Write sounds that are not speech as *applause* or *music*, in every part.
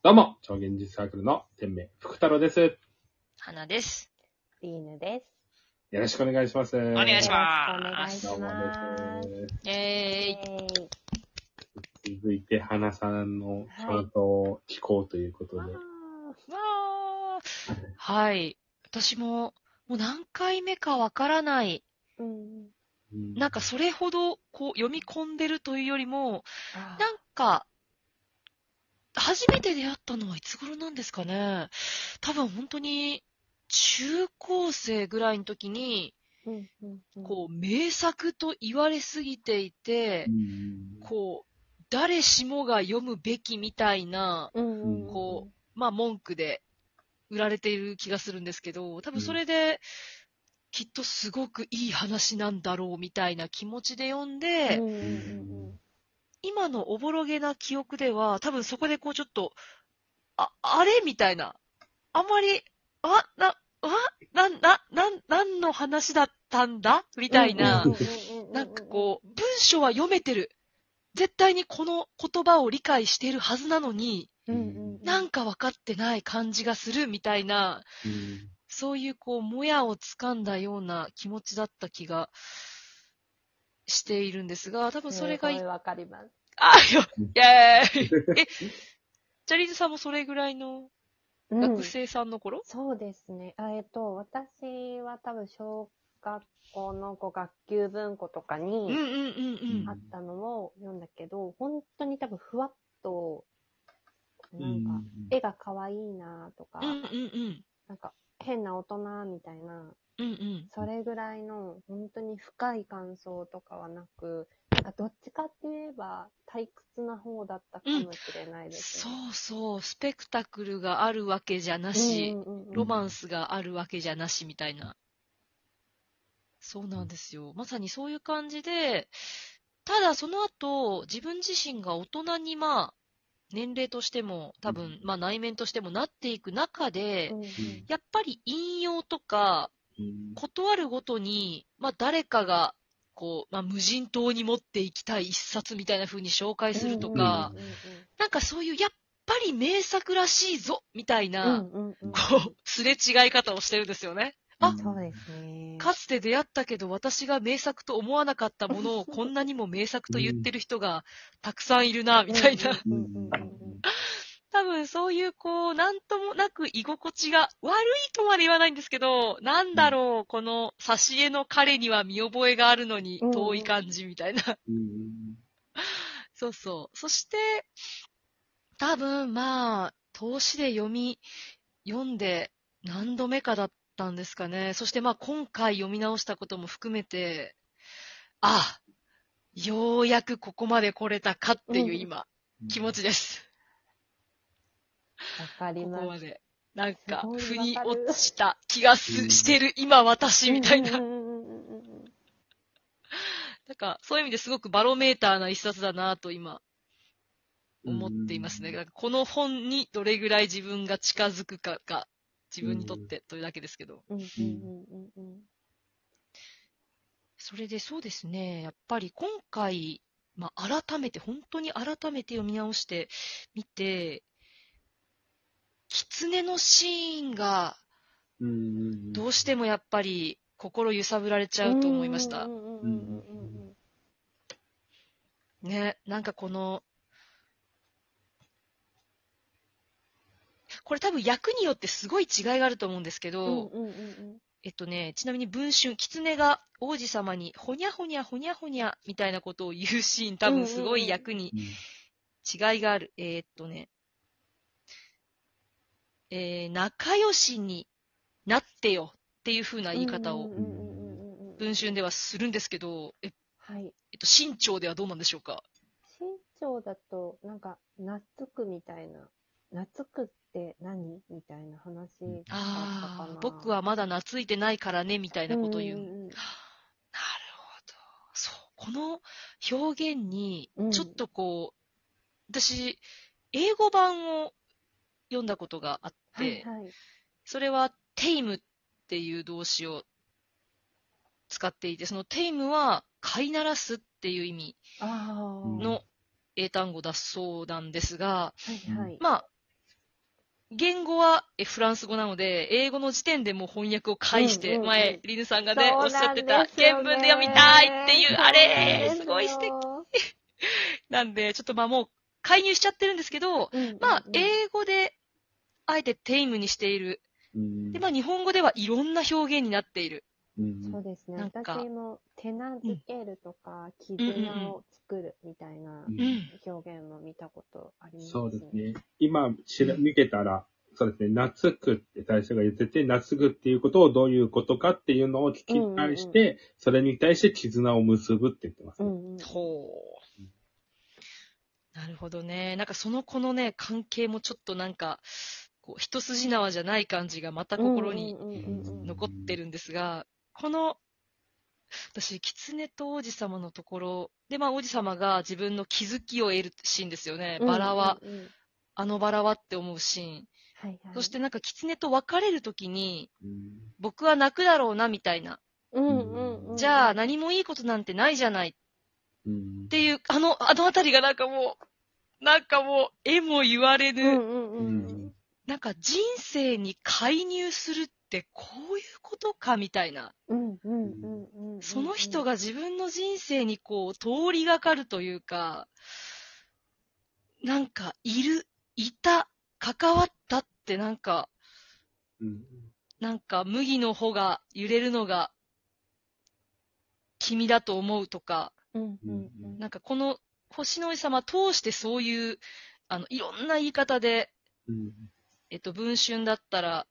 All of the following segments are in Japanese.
どうも、超現実サークルの天命福太郎です。よ花です。リーヌです。ろしくお願いします。おお願いしまよろしくお願いしどうもます。です。えーい。えー続いて、花さんの感想を聞こうということで。あわーはい。私も、もう何回目かわからない。ーうん。うんなんかそれほど、こう、読み込んでるというよりも、なんか、初めて出会ったのはいつ頃なんですかね。多分本当に、中高生ぐらいの時に、うんうんうん。こう、名作と言われすぎていてう、んこう、誰しもが読むべきみたいな、うんうまあ文句で売られている気がするんですけど、多分それで、きっとすごくいい話なんだろうみたいな気持ちで読んで、うんうんうん今のおぼろげな記憶では、多分そこでこうちょっと、あ、あれみたいな。あんまり、あ、な、あ、な、な、なん、なんの話だったんだ？みたいななんかこう、文章は読めてる。絶対にこの言葉を理解しているはずなのに、なんか分かってない感じがするみたいな、うんそういうこう、もやを掴んだような気持ちだった気がしているんですが、多分それがわかります。あよ、イェーイえ、ジャリーズさんもそれぐらいのうん学生さんの頃、そうですね。あえっと、私は多分小学校のこう学級文庫とかうん、うんにうんうんあったのを読んだけど、本当に多分ふわっと、なんか、絵が可愛いなとか、うん。うんうんうん。なんか変な大人みたいな、うんうん。それぐらいの本当に深い感想とかはなく、あどっちかって言えば退屈な方だったかもしれないですそね。うそう、スペクタクルがあるわけじゃなし、うんうんうんロマンスがあるわけじゃなしみたいな。そうなんですよ。まさにそういう感じで、ただその後、自分自身が大人にまあ、年齢としても、多分、まあ内面としてもなっていく中で、うんうんやっぱり引用とか、うん断るごとに、まあ誰かが、こう、まあ無人島に持っていきたい一冊みたいな風に紹介するとか、なんかそういう、やっぱり名作らしいぞみたいな、こう、すれ違い方をしてるんですよね。あそうですね。かつて出会ったけど私が名作と思わなかったものをこんなにも名作と言ってる人がたくさんいるな、みたいな。多分そういうこう、なんともなく居心地が悪いとまで言わないんですけど、なんだろう、この挿絵の彼には見覚えがあるのにうん遠い感じみたいな。うんそうそう。そして、多分まあ、投資で読み、読んで何度目かだったんですかね。そしてまあ今回読み直したことも含めて、あ、ようやくここまで来れたかっていううん今、気持ちです。わかりこます。こまで。なんか腑に落ちた気がす、うんしてる *laughs* 今私みたいな。なんか、そういう意味ですごくバロメーターな一冊だなと今、思っていますね。かこの本にどれぐらい自分が近づくかが、自分にとってというだけですけど。それでそうですね、やっぱり今回、まあ、改めて、本当に改めて読み直してみて、狐のシーンがうんどうしてもやっぱり心揺さぶられちゃうと思いました。ね、なんかこの、これ多分役によってすごい違いがあると思うんですけど、えっとね、ちなみに文春、狐が王子様にほにゃほにゃほにゃほにゃみたいなことを言うシーン多分すごい役に違いがある。えーっとね、えー仲良しになってよっていう風な言い方をうんうんうんうんうんうん文春ではするんですけど、えはい。えっと、新潮ではどうなんでしょうか？身長だと、なんか、懐くみたいな、懐くって何みたいな話だったかな。ああ、僕はまだ懐いてないからね、みたいなことを言う。んんんなるほど。そう。この表現にうん、ちょっとこう、私、英語版を読んだことがあって、はいはい。それは、テイムっていう動詞を使っていて、そのテイムは、飼いならすっていう意味ああ。の英単語だそうなんですが、はいはい。まあ、言語はえフランス語なので、英語の時点でもう翻訳を介して、うんうんうん前、リヌさんがね、おっしゃってた原文で読みたいっていう、あれ、すごい素敵なんで、ちょっとまあもう介入しちゃってるんですけど、ですよまあ、うんうん英語で、あえてテイムにしている。うんで、まあ、日本語ではいろんな表現になっている。うんそうですね。なんか私も手なずけるとか、絆を作るみたいなうんうん。表現も見たことありますね。そうですね。今、しら見てたら、そうですね、懐くって最初が言ってて、懐くっていうことをどういうことかっていうのを聞き返して、うんそれに対して絆を結ぶって言ってます。うんうん。ほう。なるほどね。なんかその子のね、関係もちょっとなんか、こう、一筋縄じゃない感じがまた心に残ってるんですが、この、私、狐と王子様のところ、で、まあ王子様が自分の気づきを得るシーンですよね。バラは、うんうんうんあのバラはって思うシーン。はいはい。そしてなんか狐と別れるときに、うん僕は泣くだろうな、みたいな。うんうんうん。じゃあ何もいいことなんてないじゃないうんっていう、あの、あのあたりがなんかもう、なんかもう、絵も言われぬ、うんうんうんうん。なんか人生に介入するってこういうことかみたいな。うんうんうんうん。その人が自分の人生にこう通りがかるというか、なんかいる、いた、関わったってなんか、うんなんか麦の穂が揺れるのが君だと思うとか、うんうんうん。なんかこの星の王子様通してそういう、あの、いろんな言い方で、うんえっと、文春だったら、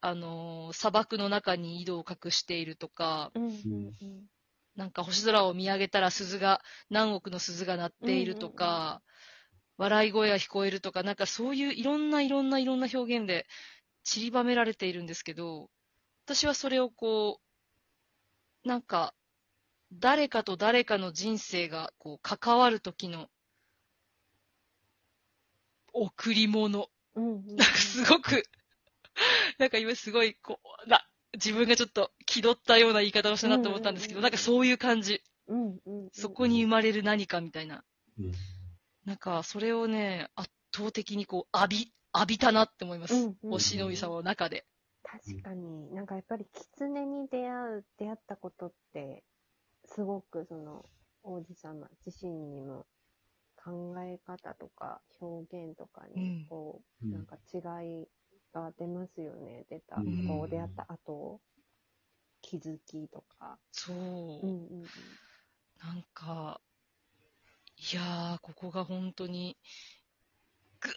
あのー砂漠の中に井戸を隠しているとか、うんうんうん。なんか星空を見上げたら鈴が、何億の鈴が鳴っているとか、笑い声が聞こえるとか、なんかそういういろんないろんないろんな表現で散りばめられているんですけど、私はそれをこう、なんか、誰かと誰かの人生がこう関わる時の贈り物。うんうんうん。なんかすごく、*laughs* なんか今すごいこう、な、自分がちょっと気取ったような言い方をしたなと思ったんですけど、うんうんうんなんかそういう感じ。うんうんうん。そこに生まれる何かみたいな。うんなんか、それをね、圧倒的にこう、浴び、浴びたなって思います。うんうんうん星の王様の中で。確かに、なんかやっぱり狐に出会う、出会ったことって、すごくその、王子様自身にも考え方とか表現とかうんに、こう、うんなんか違いが出ますよね。出た、うんこう出会った後、気づきとか。そう。うんうんうん。なんか、いやー、ここが本当に、ぐっ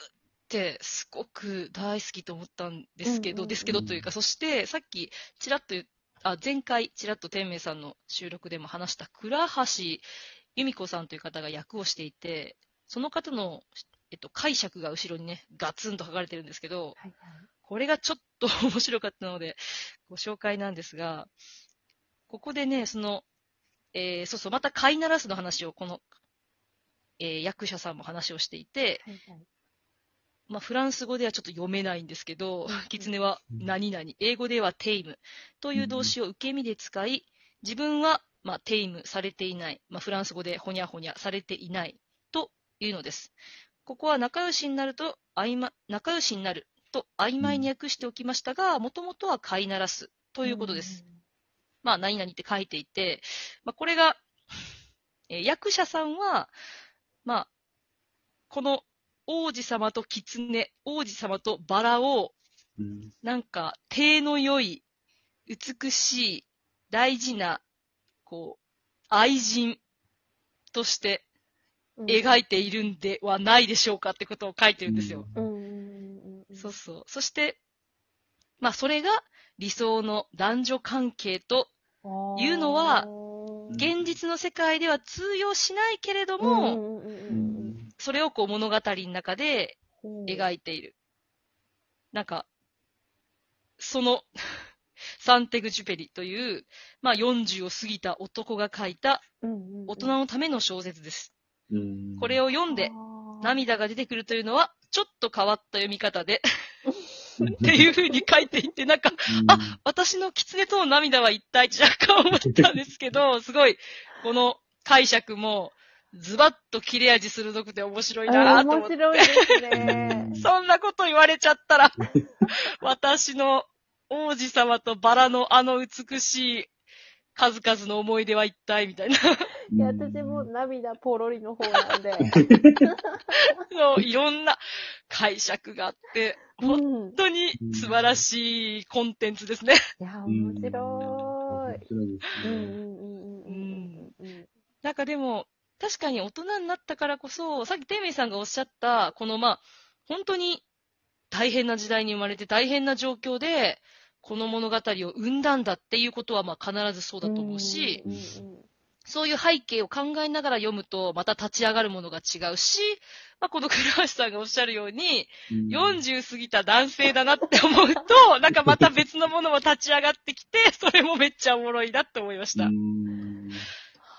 て、すごく大好きと思ったんですけど、うんうんうんですけどというか、そして、さっき、ちらっと言っあ、前回、ちらっと天明さんの収録でも話した、倉橋由美子さんという方が役をしていて、その方の、えっと、解釈が後ろにね、ガツンと書かれてるんですけど、はいはい。これがちょっと *laughs* 面白かったので、ご紹介なんですが、ここでね、その、えーそうそう、また飼いならすの話を、この、えー役者さんも話をしていて、はいはい。まあ、フランス語ではちょっと読めないんですけど、狐は何々、英語ではテイムという動詞を受け身で使い、自分は、まあ、テイムされていない、まあ、フランス語でほにゃほにゃされていないというのです。ここは仲良しになると、曖昧、仲良しになると曖昧に訳しておきましたが、もともとは飼いならすということです。まあ、何々って書いていて、まあ、これが、えー役者さんは、まあ、この王子様と狐、王子様とバラを、うんなんか、体の良い、美しい、大事な、こう、愛人としてうん。描いているんではないでしょうかってことを書いてるんですよ。そうそう。そして、まあ、それが理想の男女関係というのは現実の世界では通用しないけれども、それをこう物語の中でうん、描いている。なんか、その、サンテグジュペリという、まあ40を過ぎた男が書いた大人のための小説です。うんこれを読んで涙が出てくるというのは、ちょっと変わった読み方で、*laughs* っていう風に書いていて、なんか、あ私の狐との涙は一体若干思ったんですけど、*laughs* すごい、この解釈も、ズバッと切れ味鋭くて面白いなと思って。面白いですね。*laughs* そんなこと言われちゃったら、私の王子様とバラのあの美しい数々の思い出は一体みたいな。いや、私も涙ポロリの方なんで。そういろんな解釈があって、本うん。当に素晴らしいコンテンツですね。いや、うん、面白面白いですい。うんね。うんうんうんうんうんなんかでも、確かに大人になったからこそ、さっきテイメイさんがおっしゃった、このまあ、本当に大変な時代に生まれて大変な状況で、この物語を生んだんだっていうことはまあ必ずそうだと思うし、そういう背景を考えながら読むと、また立ち上がるものが違うし、まあ、この倉橋さんがおっしゃるように、うん40過ぎた男性だなって思うと、*laughs* なんかまた別のものも立ち上がってきて、それもめっちゃおもろいなって思いました。うん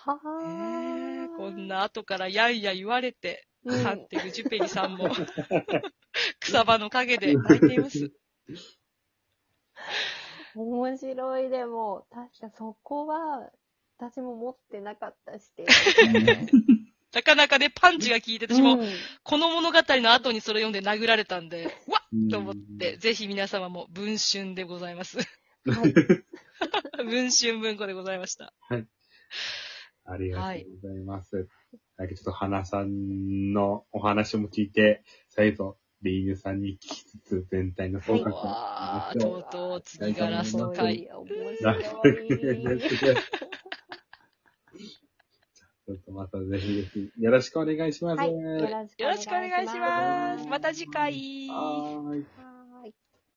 はねえあ。こんな後からやんや言われて、うん飼ってるジュペリさんも、*laughs* *laughs* 草場の陰で *laughs* 泣いています。*laughs* 面白いでも、確かそこは、私も持ってなかったし。なかなかね、パンチが効いて、私も、うんこの物語の後にそれ読んで殴られたんで、わっと思って、ぜひ皆様も文春でございます。はい。文春文庫でございました。ありがとうございます。だけどちょっと花さんのお話も聞いて、最後、リーヌさんに聞きつつ、全体の総括をわー、とうとう次がラスト回。面ラ白ストい。*laughs* ちょっとまたぜひぜひ、よろしくお願いします。はい。よろしくお願いします。また次回。はーい。は